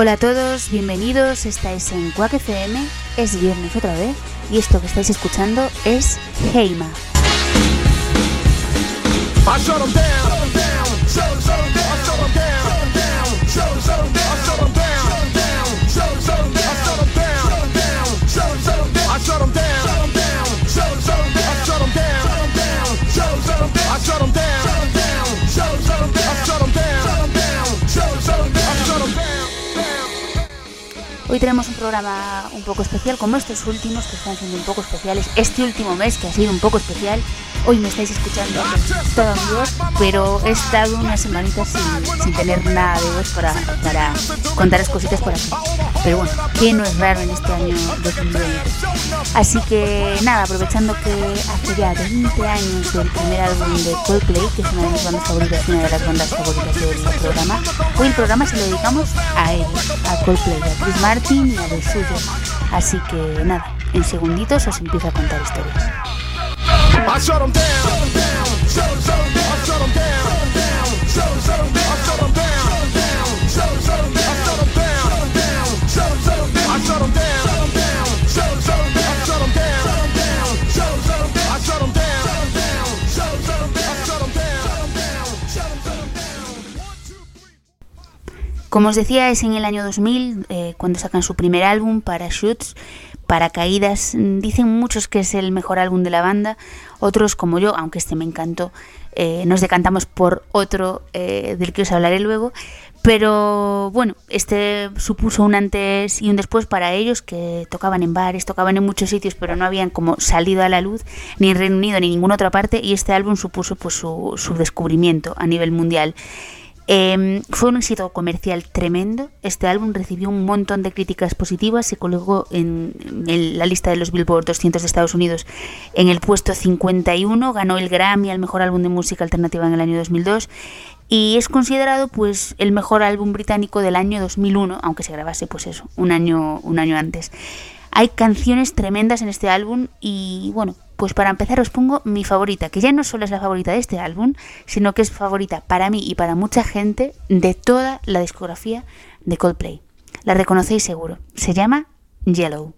Hola a todos, bienvenidos, estáis en Quack FM, es viernes otra vez y esto que estáis escuchando es Heima. Hoy tenemos un programa un poco especial, como estos últimos que están siendo un poco especiales. Este último mes que ha sido un poco especial. Hoy me estáis escuchando todos Dios, pero he estado unas semanitas sin, tener nada de voz para, para contaros cositas por aquí. Pero bueno, que no es raro en este año 2020. Así que nada, aprovechando que hace ya 20 años del primer álbum de Coldplay, que es una de mis bandas favoritas y una de las bandas favoritas del programa, hoy el programa se lo dedicamos a él, a Coldplay, a Chris Martin y a los suyos. Así que nada, en segunditos os empiezo a contar historias. Como os decía, es en el año 2000 eh, cuando sacan su primer álbum, Parachutes, Paracaídas. Dicen muchos que es el mejor álbum de la banda, otros como yo, aunque este me encantó, eh, nos decantamos por otro eh, del que os hablaré luego. Pero bueno, este supuso un antes y un después para ellos que tocaban en bares, tocaban en muchos sitios, pero no habían como salido a la luz ni en Reino Unido ni en ninguna otra parte y este álbum supuso pues su, su descubrimiento a nivel mundial. Em, fue un éxito comercial tremendo. Este álbum recibió un montón de críticas positivas. Se colocó en, la lista de los Billboard 200 de Estados Unidos en el puesto 51. Ganó el Grammy al mejor álbum de música alternativa en el año 2002 y es considerado pues el mejor álbum británico del año 2001, aunque se grabase pues eso, un año un año antes. Hay canciones tremendas en este álbum y bueno, pues para empezar os pongo mi favorita, que ya no solo es la favorita de este álbum, sino que es favorita para mí y para mucha gente de toda la discografía de Coldplay. La reconocéis seguro. Se llama Yellow.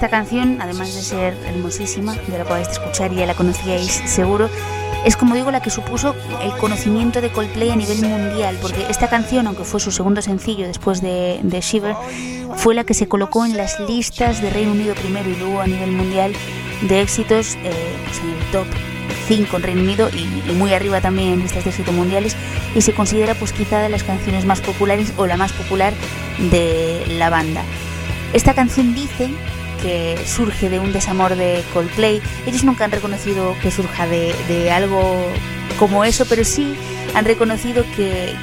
Esta canción, además de ser hermosísima, de la podéis escuchar y ya la conocíais seguro, es como digo la que supuso el conocimiento de Coldplay a nivel mundial, porque esta canción, aunque fue su segundo sencillo después de, Shiver, fue la que se colocó en las listas de Reino Unido primero y luego a nivel mundial de éxitos eh, pues en el top 5 en Reino Unido y, muy arriba también en listas de éxito mundiales y se considera pues quizá de las canciones más populares o la más popular de la banda. Esta canción dice que surge de un desamor de Coldplay. Ellos nunca han reconocido que surja de, algo como eso, pero sí han reconocido que,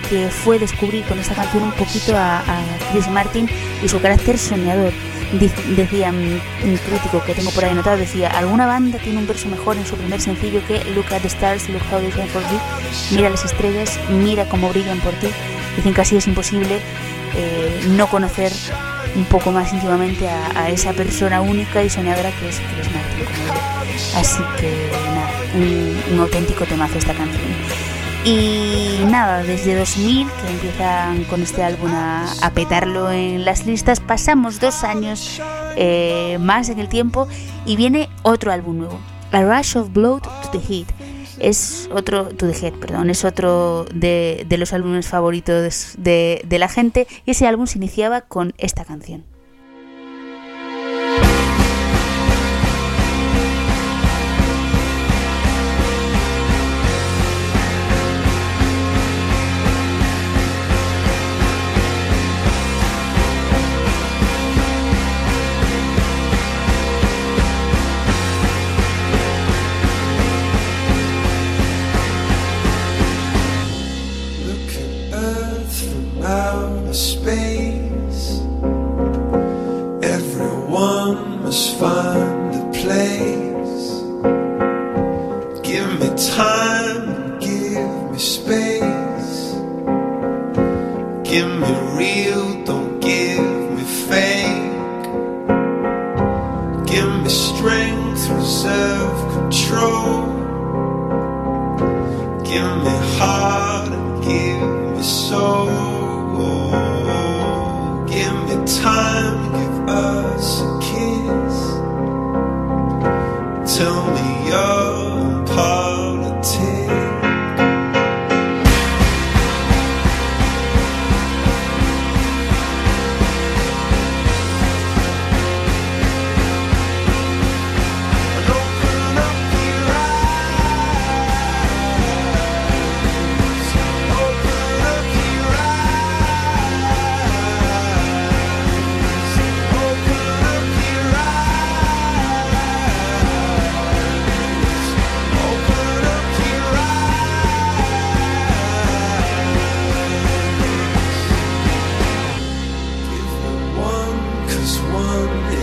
fue descubrir con esta canción un poquito a, Chris Martin y su carácter soñador. decía un crítico que tengo por ahí anotado, decía, ¿alguna banda tiene un verso mejor en su primer sencillo que Look at the stars, look how they shine for you? Mira las estrellas, mira cómo brillan por ti. Dicen que así es imposible eh, no conocer un poco más íntimamente a, esa persona única y soñadora que es Martin. Así que nada, un, auténtico temazo esta canción. Y nada, desde 2000, que empiezan con este álbum a, petarlo en las listas, pasamos dos años eh, más en el tiempo y viene otro álbum nuevo, A Rush of Blood to the Heat es otro, perdón, es otro de, de los álbumes favoritos de, de la gente y ese álbum se iniciaba con esta canción.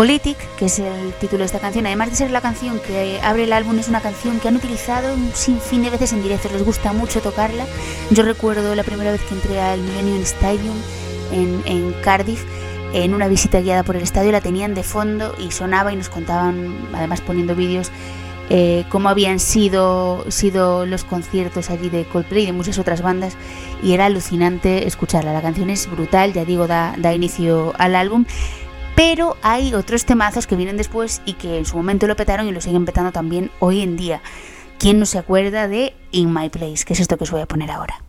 Politic, que es el título de esta canción, además de ser la canción que abre el álbum, es una canción que han utilizado un sinfín de veces en directo, les gusta mucho tocarla. Yo recuerdo la primera vez que entré al Millennium Stadium en, en Cardiff, en una visita guiada por el estadio, la tenían de fondo y sonaba y nos contaban, además poniendo vídeos, eh, cómo habían sido, sido los conciertos allí de Coldplay y de muchas otras bandas y era alucinante escucharla. La canción es brutal, ya digo, da, da inicio al álbum. Pero hay otros temazos que vienen después y que en su momento lo petaron y lo siguen petando también hoy en día. ¿Quién no se acuerda de In My Place? Que es esto que os voy a poner ahora.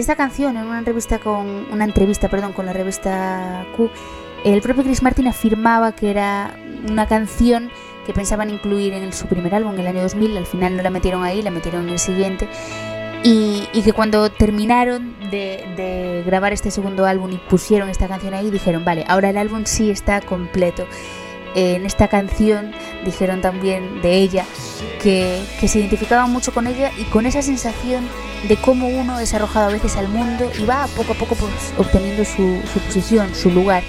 Esta canción, en una entrevista con una entrevista, perdón, con la revista Q, el propio Chris Martin afirmaba que era una canción que pensaban incluir en su primer álbum, en el año 2000, al final no la metieron ahí, la metieron en el siguiente, y, que cuando terminaron de, grabar este segundo álbum y pusieron esta canción ahí, dijeron, vale, ahora el álbum sí está completo. En esta canción dijeron también de ella que, que se identificaban mucho con ella y con esa sensación de cómo uno es arrojado a veces al mundo y va poco a poco pues, obteniendo su, su, posición, su lugar,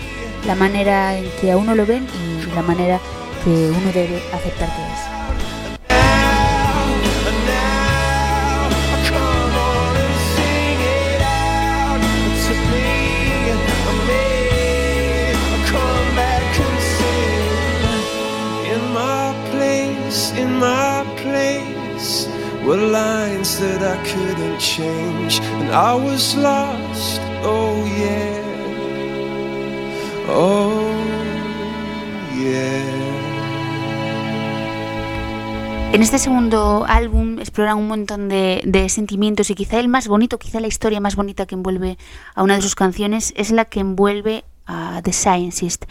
la manera en que a uno lo ven y la manera que uno debe aceptar were lines that I couldn't change, and I was lost. Oh, yeah. Oh, yeah. En este segundo álbum exploran un montón de, sentimientos y quizá el más bonito, quizá la historia más bonita que envuelve a una de sus canciones es la que envuelve a The Scientist.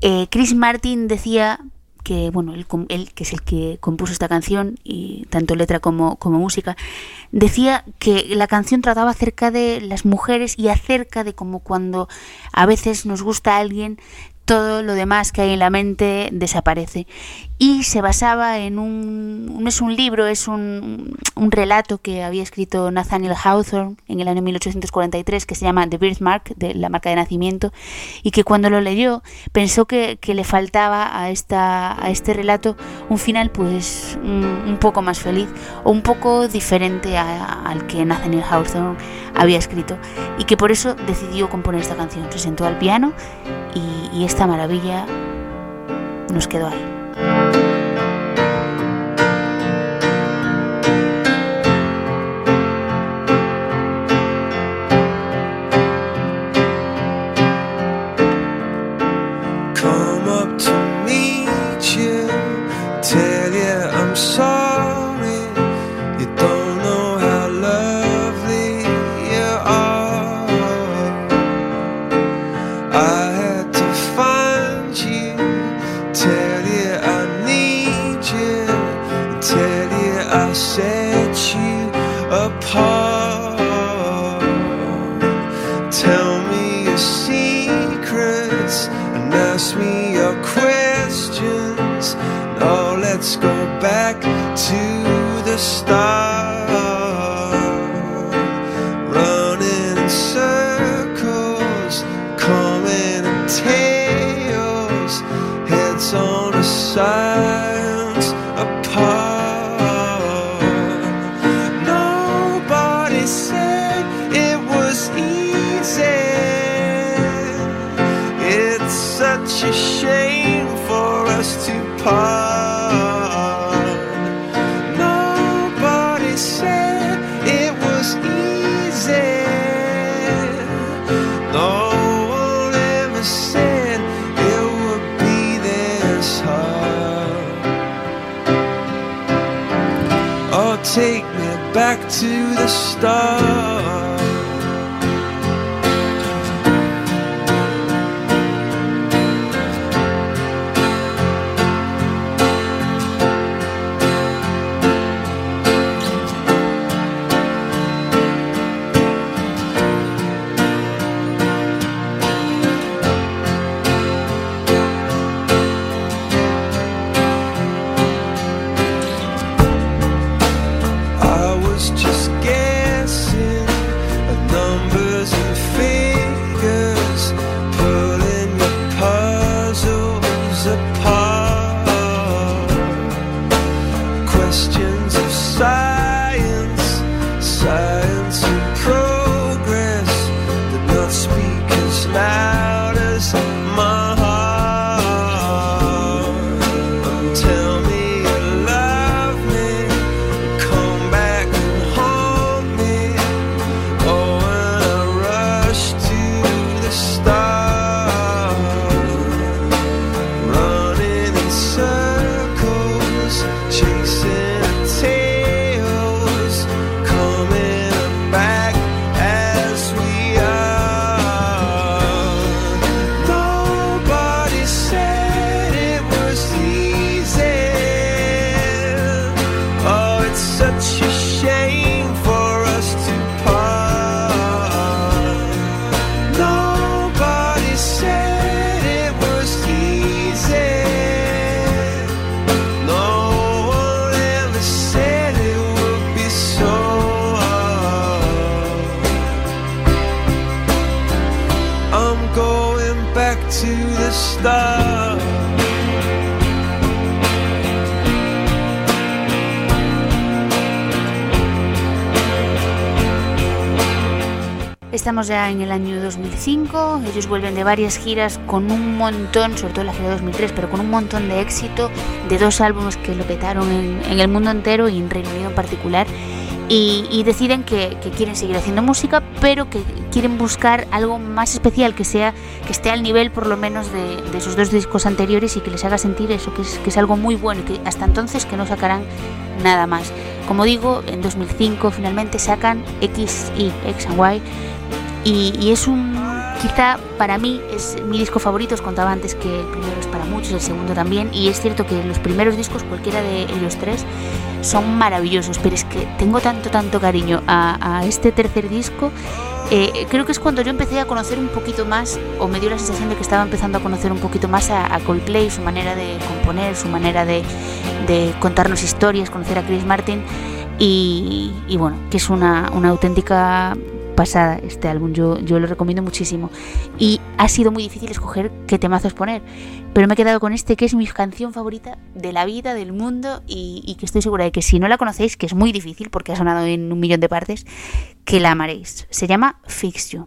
Eh, Chris Martin decía que bueno, él, que es el que compuso esta canción, y tanto letra como, como música, decía que la canción trataba acerca de las mujeres y acerca de como cuando a veces nos gusta a alguien, todo lo demás que hay en la mente desaparece. y se basaba en un, no es un libro, es un, un, relato que había escrito Nathaniel Hawthorne en el año 1843 que se llama The Birthmark, de la marca de nacimiento, y que cuando lo leyó pensó que, que le faltaba a, esta, a este relato un final pues un, poco más feliz o un poco diferente al que Nathaniel Hawthorne había escrito y que por eso decidió componer esta canción. Se sentó al piano y, y esta maravilla nos quedó ahí. ask me your questions. Oh, let's go. Estamos ya en el año 2005, ellos vuelven de varias giras con un montón, sobre todo la gira de 2003, pero con un montón de éxito, de dos álbumes que lo petaron en, el mundo entero y en Reino Unido en particular, y, deciden que, quieren seguir haciendo música, pero que quieren buscar algo más especial, que sea que esté al nivel por lo menos de, de sus dos discos anteriores y que les haga sentir eso, que es, que es algo muy bueno y que hasta entonces que no sacarán nada más. Como digo, en 2005 finalmente sacan X y X and Y y, es un, quizá para mí es mi disco favorito, os contaba antes que el primero es para muchos, el segundo también, y es cierto que los primeros discos, cualquiera de ellos tres, son maravillosos, pero es que tengo tanto, tanto cariño a, este tercer disco eh, creo que es cuando yo empecé a conocer un poquito más, o me dio la sensación de que estaba empezando a conocer un poquito más a, Coldplay, su manera de componer, su manera de, contarnos historias, conocer a Chris Martin, y, bueno, que es una, una auténtica pasada este álbum, yo, yo lo recomiendo muchísimo. Y ha sido muy difícil escoger qué temazos poner, pero me he quedado con este que es mi canción favorita de la vida, del mundo, y, que estoy segura de que si no la conocéis, que es muy difícil porque ha sonado en un millón de partes, que la amaréis. Se llama Fix You.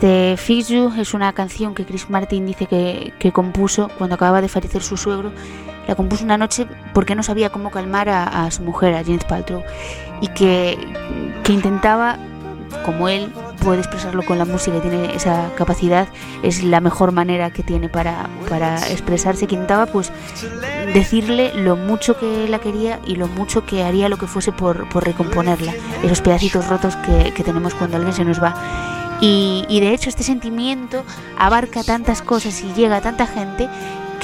Este Fix You es una canción que Chris Martin dice que, compuso cuando acababa de fallecer su suegro. La compuso una noche porque no sabía cómo calmar a, su mujer, a James Paltrow, y que, intentaba, como él puede expresarlo con la música tiene esa capacidad, es la mejor manera que tiene para, expresarse, que intentaba pues decirle lo mucho que la quería y lo mucho que haría lo que fuese por, recomponerla, esos pedacitos rotos que, que tenemos cuando alguien se nos va y, de hecho este sentimiento abarca tantas cosas y llega a tanta gente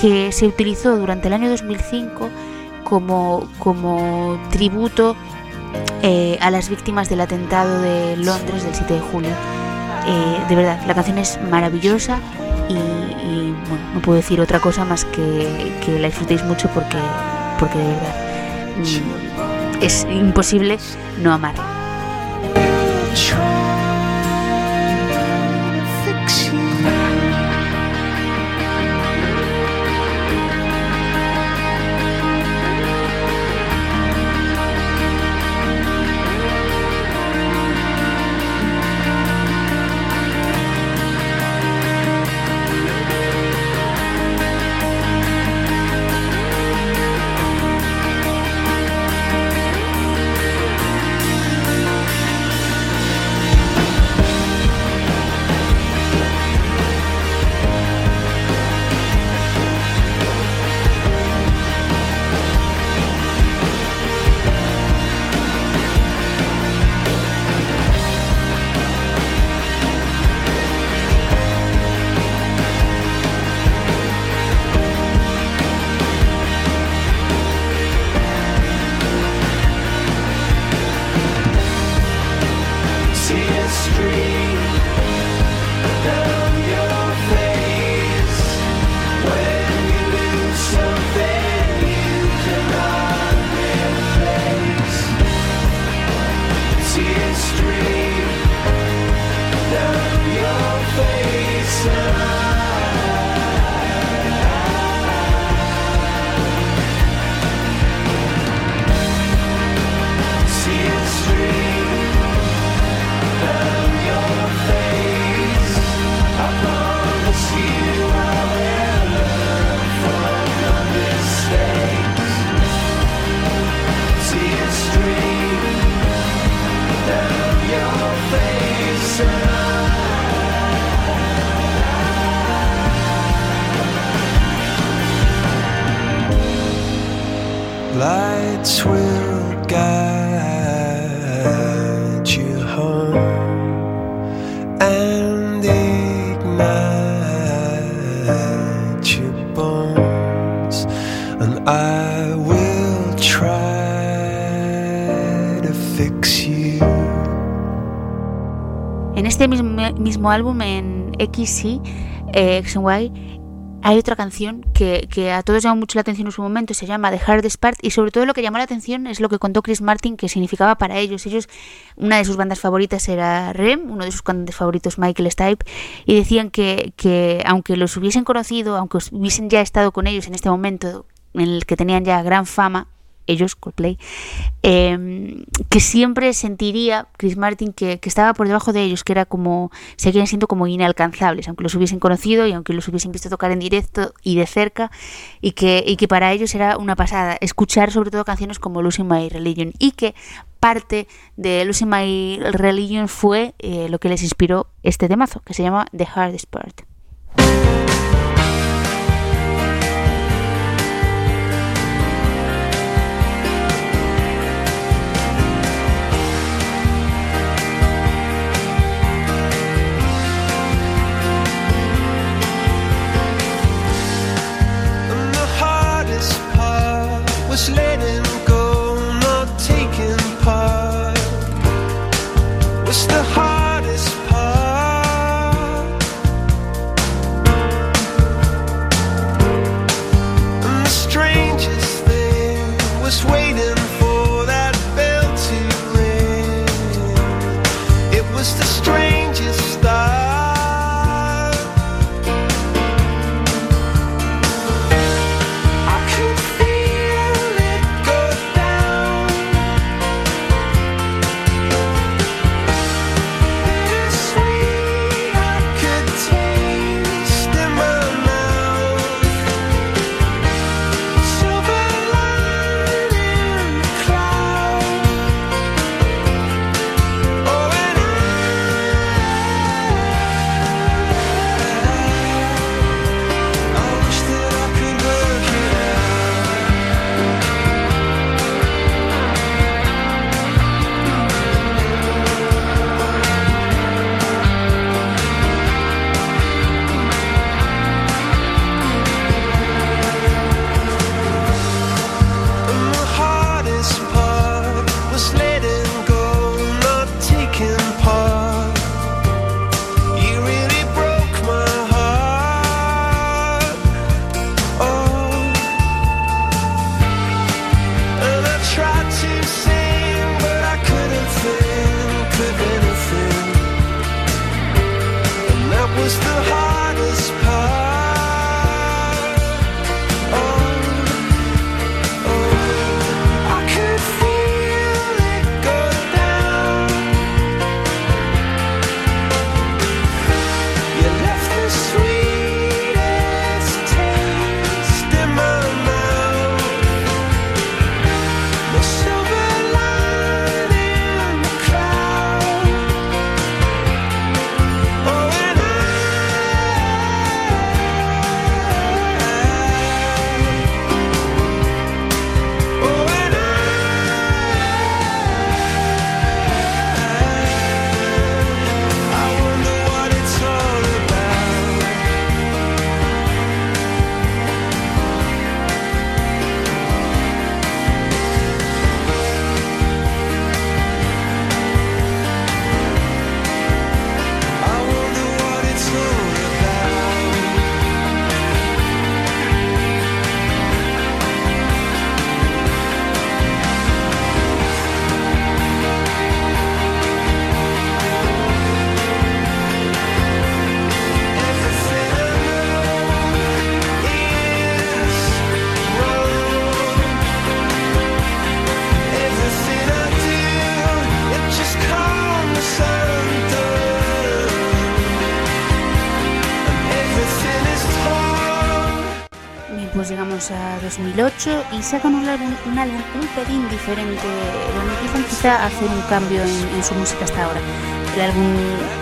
que se utilizó durante el año 2005 como, como tributo eh, a las víctimas del atentado de Londres del 7 de julio. Eh, de verdad, la canción es maravillosa y, bueno, no puedo decir otra cosa más que, que la disfrutéis mucho porque, porque de verdad mm, es imposible no amarla. En este mismo, álbum, en XY, eh, XY, hay otra canción que, que, a todos llamó mucho la atención en su momento, se llama The Hardest Part, y sobre todo lo que llamó la atención es lo que contó Chris Martin que significaba para ellos. Ellos, una de sus bandas favoritas era Rem, uno de sus cantantes favoritos Michael Stipe, y decían que, que aunque los hubiesen conocido, aunque hubiesen ya estado con ellos en este momento en el que tenían ya gran fama, ellos, Coldplay, eh, que siempre sentiría Chris Martin que, que, estaba por debajo de ellos, que era como, seguían siendo como inalcanzables, aunque los hubiesen conocido y aunque los hubiesen visto tocar en directo y de cerca, y que, y que para ellos era una pasada escuchar sobre todo canciones como Losing My Religion, y que parte de Losing My Religion fue eh, lo que les inspiró este temazo, que se llama The Hardest Part. Was letting go, not taking part. Was the hardest 2008 y sacan un álbum, un álbum un pelín diferente, donde empiezan quizá a hacer un cambio en, en, su música hasta ahora. El álbum,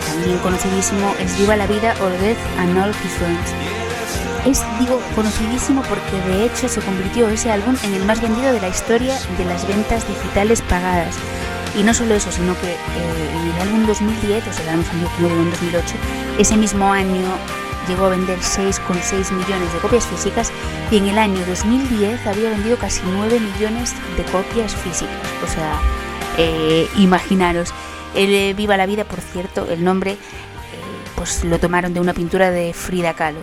también conocidísimo, es Viva la Vida or Death and All His Friends. Es, digo, conocidísimo porque de hecho se convirtió ese álbum en el más vendido de la historia de las ventas digitales pagadas. Y no solo eso, sino que eh, en el álbum 2010, o sea, el álbum salió en 2008, ese mismo año llegó a vender 6,6 millones de copias físicas y en el año 2010 había vendido casi 9 millones de copias físicas. O sea, eh, imaginaros. El eh, Viva la Vida, por cierto, el nombre eh, pues lo tomaron de una pintura de Frida Kahlo.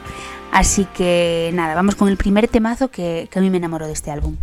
Así que nada, vamos con el primer temazo que, que a mí me enamoró de este álbum.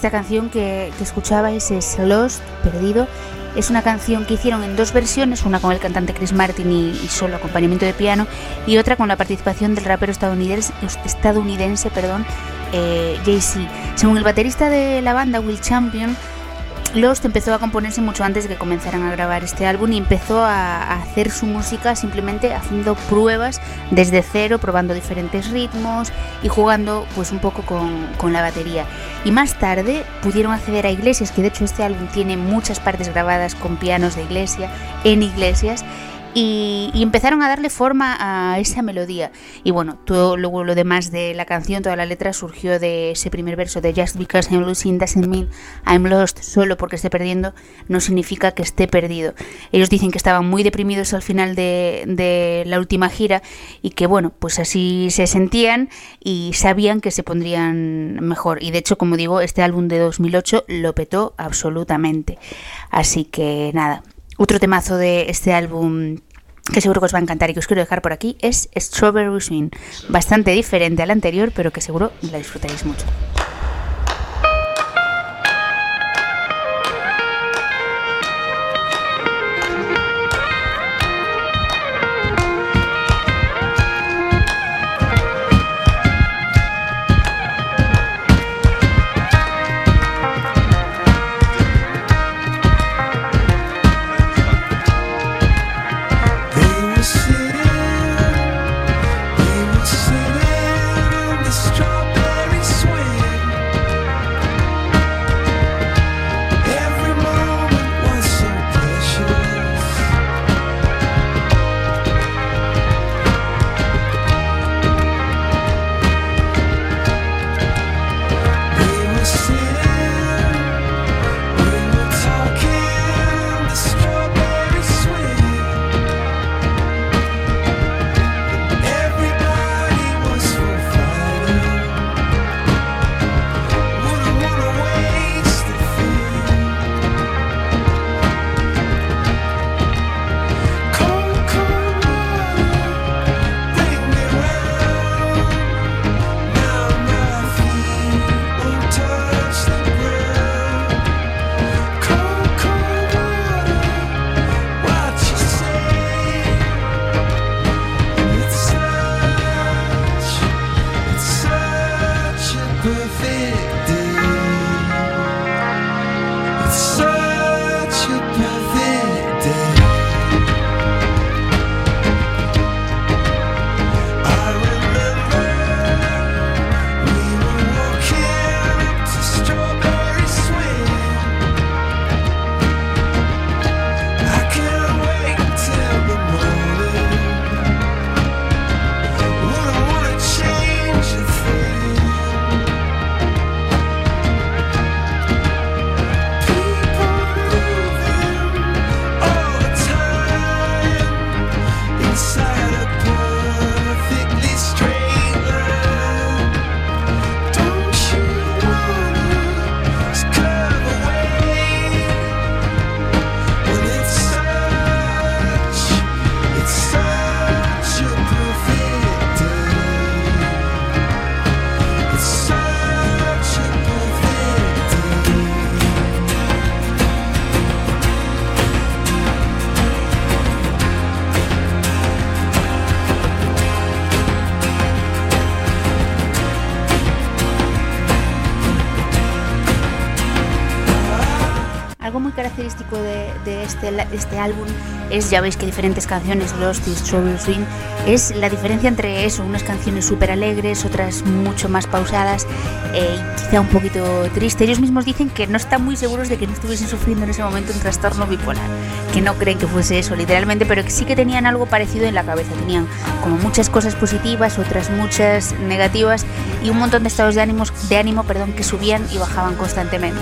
Esta canción que, que escuchabais es Lost, Perdido. Es una canción que hicieron en dos versiones, una con el cantante Chris Martin y, y solo acompañamiento de piano, y otra con la participación del rapero estadounidense, estadounidense perdón, eh, Jay-Z. Según el baterista de la banda, Will Champion, Lost empezó a componerse mucho antes de que comenzaran a grabar este álbum y empezó a, hacer su música simplemente haciendo pruebas desde cero, probando diferentes ritmos y jugando pues un poco con, con la batería. Y más tarde pudieron acceder a iglesias, que de hecho este álbum tiene muchas partes grabadas con pianos de iglesia, en iglesias, y, empezaron a darle forma a esa melodía. Y bueno, todo lo demás de la canción, toda la letra surgió de ese primer verso de Just because I'm losing doesn't mean I'm lost. Solo porque esté perdiendo no significa que esté perdido. Ellos dicen que estaban muy deprimidos al final de la última gira y que bueno, pues así se sentían y sabían que se pondrían mejor. Y de hecho, como digo, este álbum de 2008 lo petó absolutamente. Así que nada, otro temazo de este álbum que seguro que os va a encantar y que os quiero dejar por aquí es Strawberry Swing. Bastante diferente al anterior, pero que seguro la disfrutaréis mucho. Este álbum es, ya veis que diferentes canciones, Lost y Strawberry Swing, es la diferencia entre eso, unas canciones súper alegres, otras mucho más pausadas eh, quizá un poquito triste. Ellos mismos dicen que no están muy seguros de que no estuviesen sufriendo en ese momento un trastorno bipolar, que no creen que fuese eso literalmente, pero que sí que tenían algo parecido en la cabeza, tenían como muchas cosas positivas, otras muchas negativas y un montón de estados de, ánimos, de ánimo perdón, que subían y bajaban constantemente.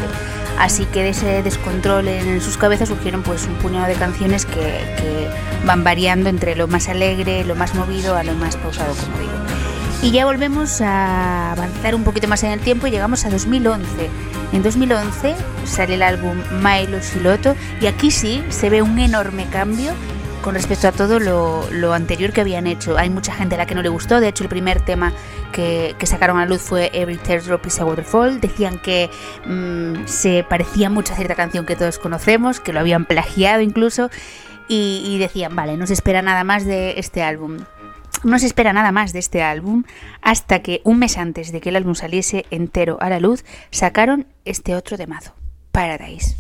Así que de ese descontrol en sus cabezas surgieron pues un puñado de canciones que, van variando entre lo más alegre, lo más movido a lo más pausado, como digo. Y ya volvemos a avanzar un poquito más en el tiempo y llegamos a 2011. En 2011 sale el álbum Milo Siloto y aquí sí se ve un enorme cambio con respecto a todo lo, anterior que habían hecho. Hay mucha gente a la que no le gustó, de hecho el primer tema que, sacaron a luz fue Every Teardrop is a Waterfall. Decían que mm, se parecía mucho a cierta canción que todos conocemos, que lo habían plagiado incluso, y, y decían, vale, no se espera nada más de este álbum. No se espera nada más de este álbum hasta que un mes antes de que el álbum saliese entero a la luz, sacaron este otro de mazo, Paradise.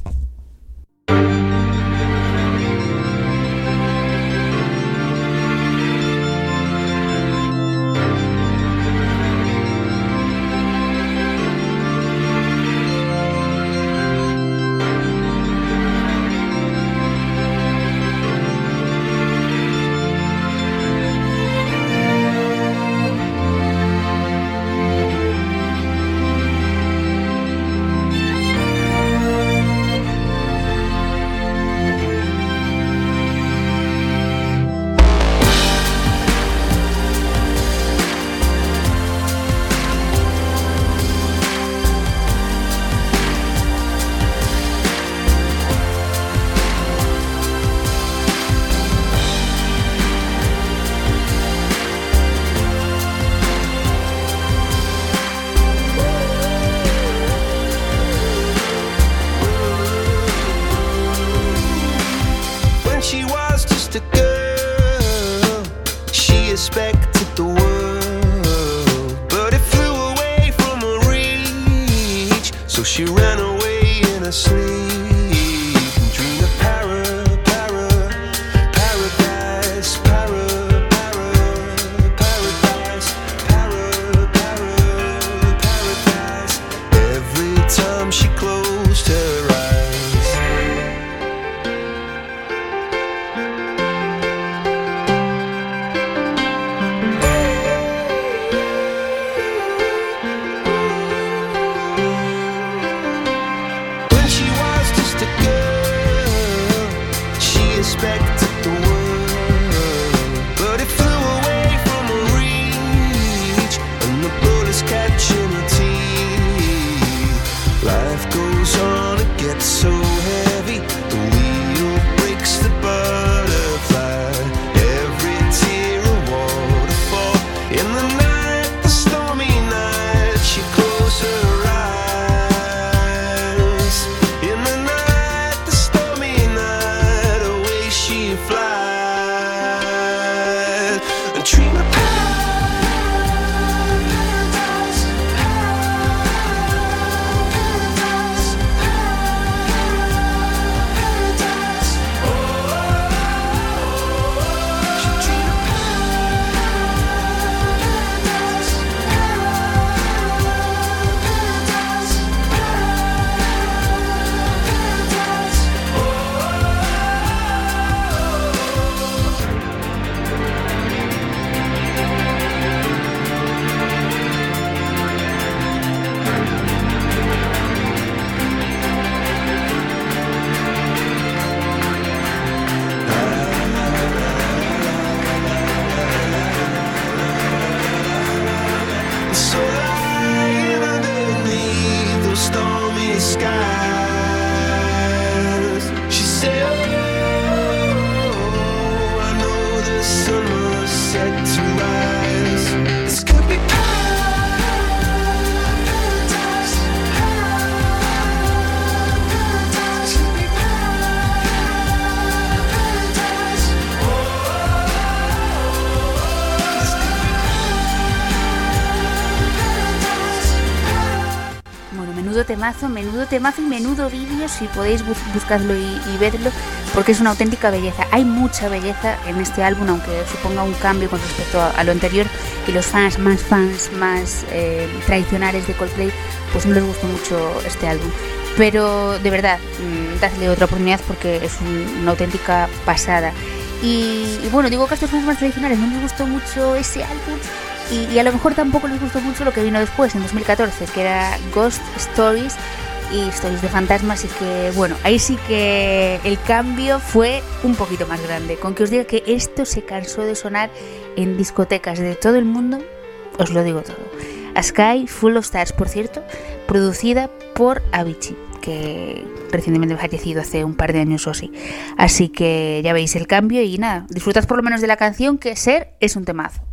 Menudo y vídeo, si podéis buscarlo y, verlo, porque es una auténtica belleza. Hay mucha belleza en este álbum, aunque suponga un cambio con respecto a, lo anterior, y los fans más fans, más eh, tradicionales de Coldplay, pues no les gustó mucho este álbum. Pero de verdad, mm, dadle otra oportunidad porque es una auténtica pasada. Y, bueno, digo que a estos fans más tradicionales no les gustó mucho ese álbum y, a lo mejor tampoco les gustó mucho lo que vino después, en 2014, que era Ghost Stories y Stories de Fantasmas. Y que, bueno, ahí sí que el cambio fue un poquito más grande. Con que os diga que esto se cansó de sonar en discotecas de todo el mundo, os lo digo todo. A Sky Full of Stars, por cierto, producida por Avicii que recientemente fallecido hace un par de años o así. Así que ya veis el cambio y nada, disfrutas por lo menos de la canción que Ser es un temazo.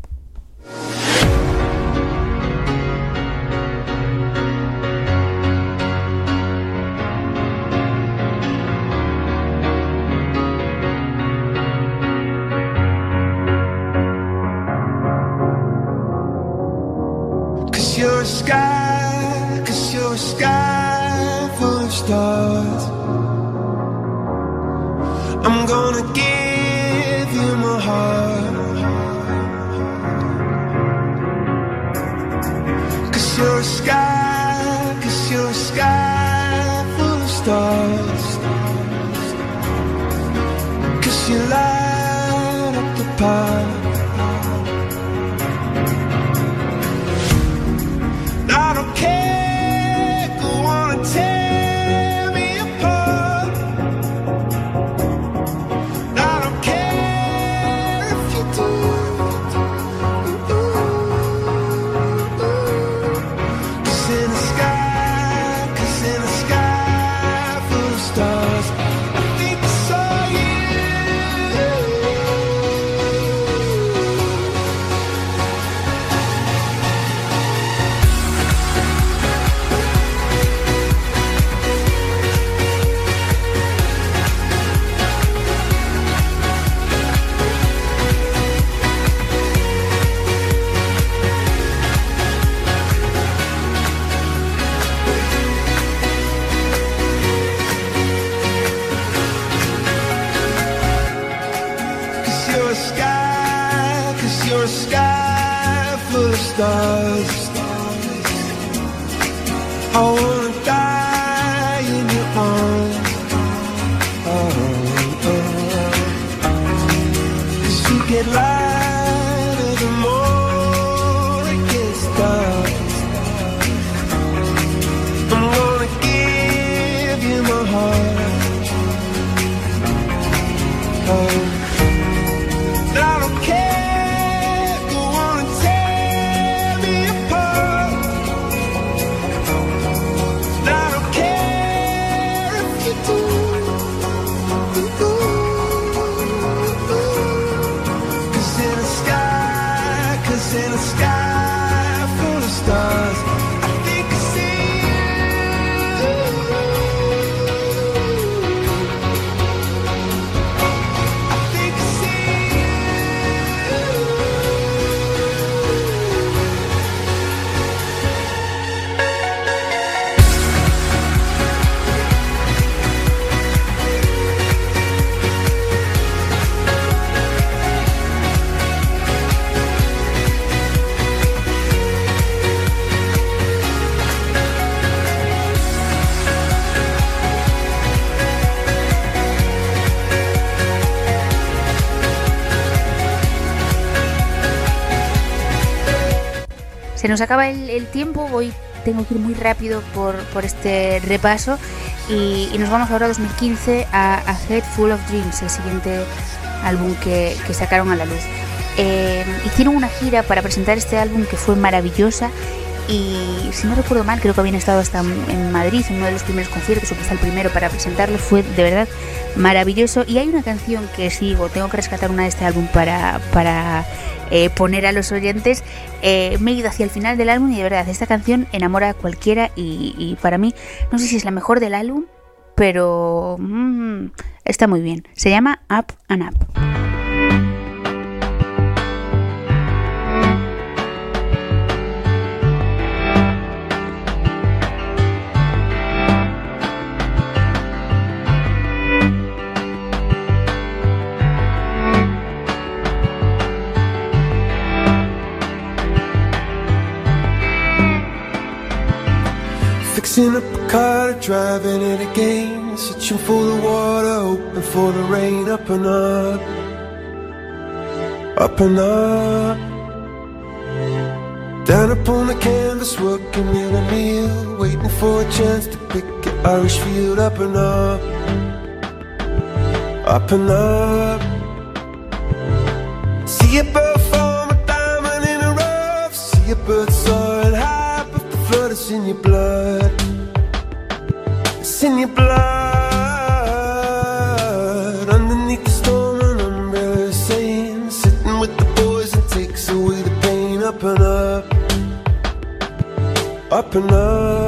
Se nos acaba el, tiempo, hoy tengo que ir muy rápido por, este repaso y, nos vamos ahora a 2015 a, a, Head Full of Dreams, el siguiente álbum que, sacaron a la luz. Eh, hicieron una gira para presentar este álbum que fue maravillosa y si no recuerdo mal, creo que habían estado hasta en Madrid en uno de los primeros conciertos o quizá el primero para presentarlo, fue de verdad maravilloso y hay una canción que sigo, tengo que rescatar una de este álbum para, para eh, poner a los oyentes. Eh, me he ido hacia el final del álbum y de verdad, esta canción enamora a cualquiera y, para mí, no sé si es la mejor del álbum, pero mm, está muy bien. Se llama Up and Up. Up a car, driving it again. Searching for the water, hoping for the rain. Up and up, up and up. Down upon the canvas, working in a meal. Waiting for a chance to pick an Irish field. Up and up, up and up. See a bird form a diamond in a rough. See a bird soaring high, but the flood is in your blood. It's in your blood. Underneath the storm, an umbrella saying, sitting with the boys, it takes away the pain. Up and up, up and up.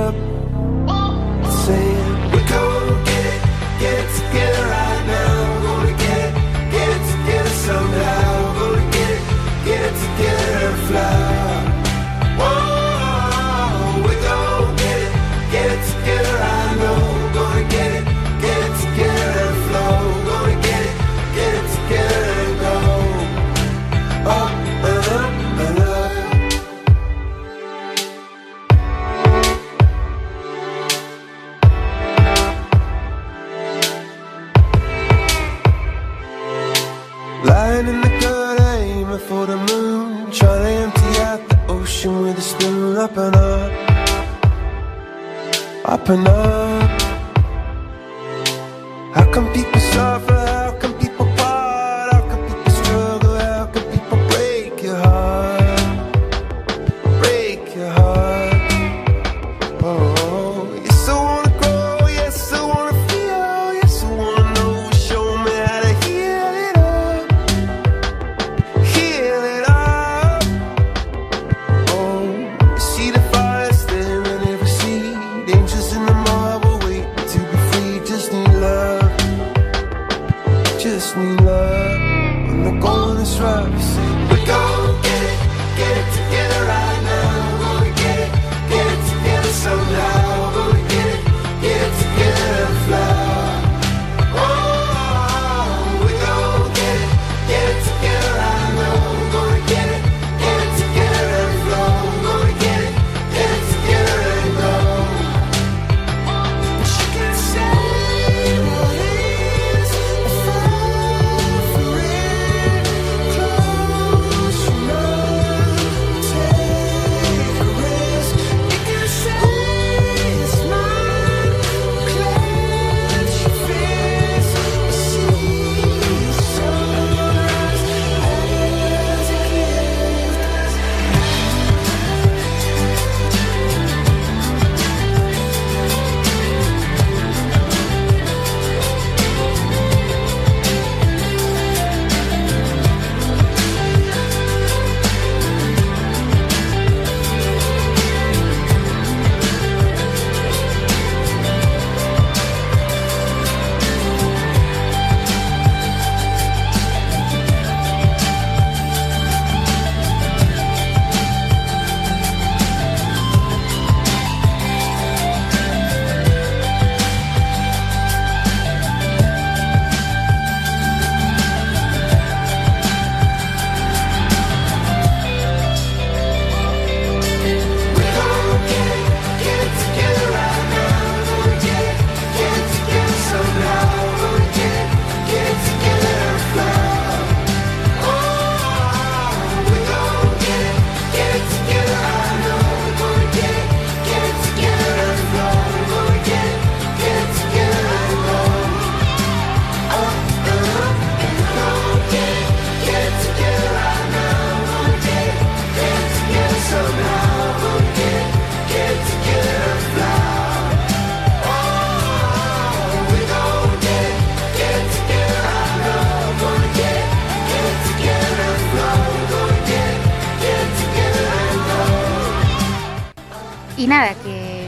Nada, que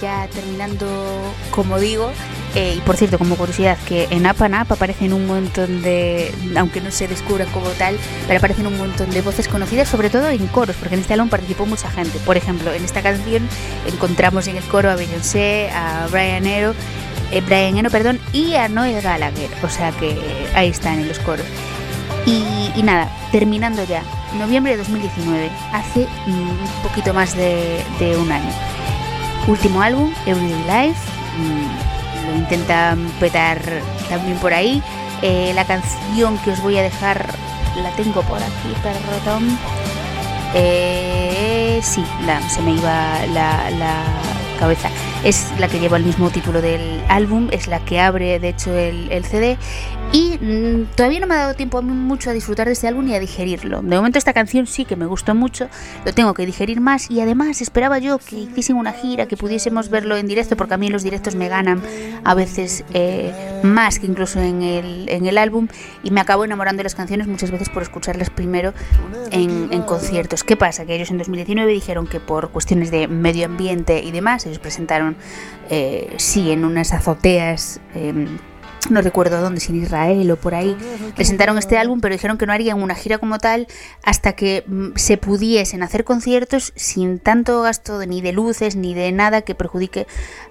ya terminando, como digo, eh, y por cierto, como curiosidad, que en and Up aparecen un montón de, aunque no se descubran como tal, pero aparecen un montón de voces conocidas, sobre todo en coros, porque en este álbum participó mucha gente. Por ejemplo, en esta canción encontramos en el coro a Beyoncé, a Brian Eno, eh, Brian Eno, perdón, y a Noel Gallagher, o sea que ahí están en los coros. Y, nada, terminando ya, noviembre de 2019, hace un poquito más de, un año. último álbum, Everyday Life. Mm, lo intentan petar también por ahí. Eh, la canción que os voy a dejar la tengo por aquí, perdón. Eh, sí, se me iba la cabeza. Es la que lleva el mismo título del álbum, es la que abre de hecho el, el CD y mm, todavía no me ha dado tiempo a mí mucho a disfrutar de este álbum y a digerirlo. De momento esta canción sí que me gustó mucho, lo tengo que digerir más y además esperaba yo que hiciesen una gira, que pudiésemos verlo en directo, porque a mí los directos me ganan a veces eh, más que incluso en el, en el álbum y me acabo enamorando de las canciones muchas veces por escucharlas primero en, en conciertos. ¿Qué pasa? Que ellos en 2019 dijeron que por cuestiones de medio ambiente y demás, ellos presentaron, eh, sí, en unas azoteas. Eh, no recuerdo dónde, si en Israel o por ahí, presentaron este álbum, pero dijeron que no harían una gira como tal hasta que mm, se pudiesen hacer conciertos sin tanto gasto ni de luces ni de nada que perjudique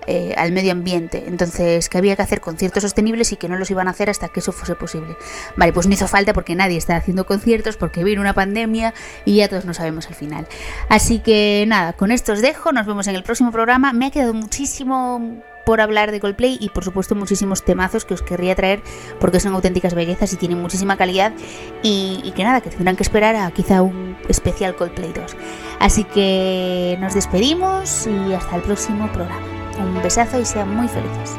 eh, al medio ambiente. Entonces, que había que hacer conciertos sostenibles y que no los iban a hacer hasta que eso fuese posible. Vale, pues no hizo falta porque nadie está haciendo conciertos, porque vino una pandemia y ya todos no sabemos al final. Así que nada, con esto os dejo, nos vemos en el próximo programa. Me ha quedado muchísimo por hablar de Coldplay y por supuesto muchísimos temazos que os querría traer porque son auténticas bellezas y tienen muchísima calidad y, que nada, que tendrán que esperar a quizá un especial Coldplay 2. Así que nos despedimos y hasta el próximo programa. Un besazo y sean muy felices.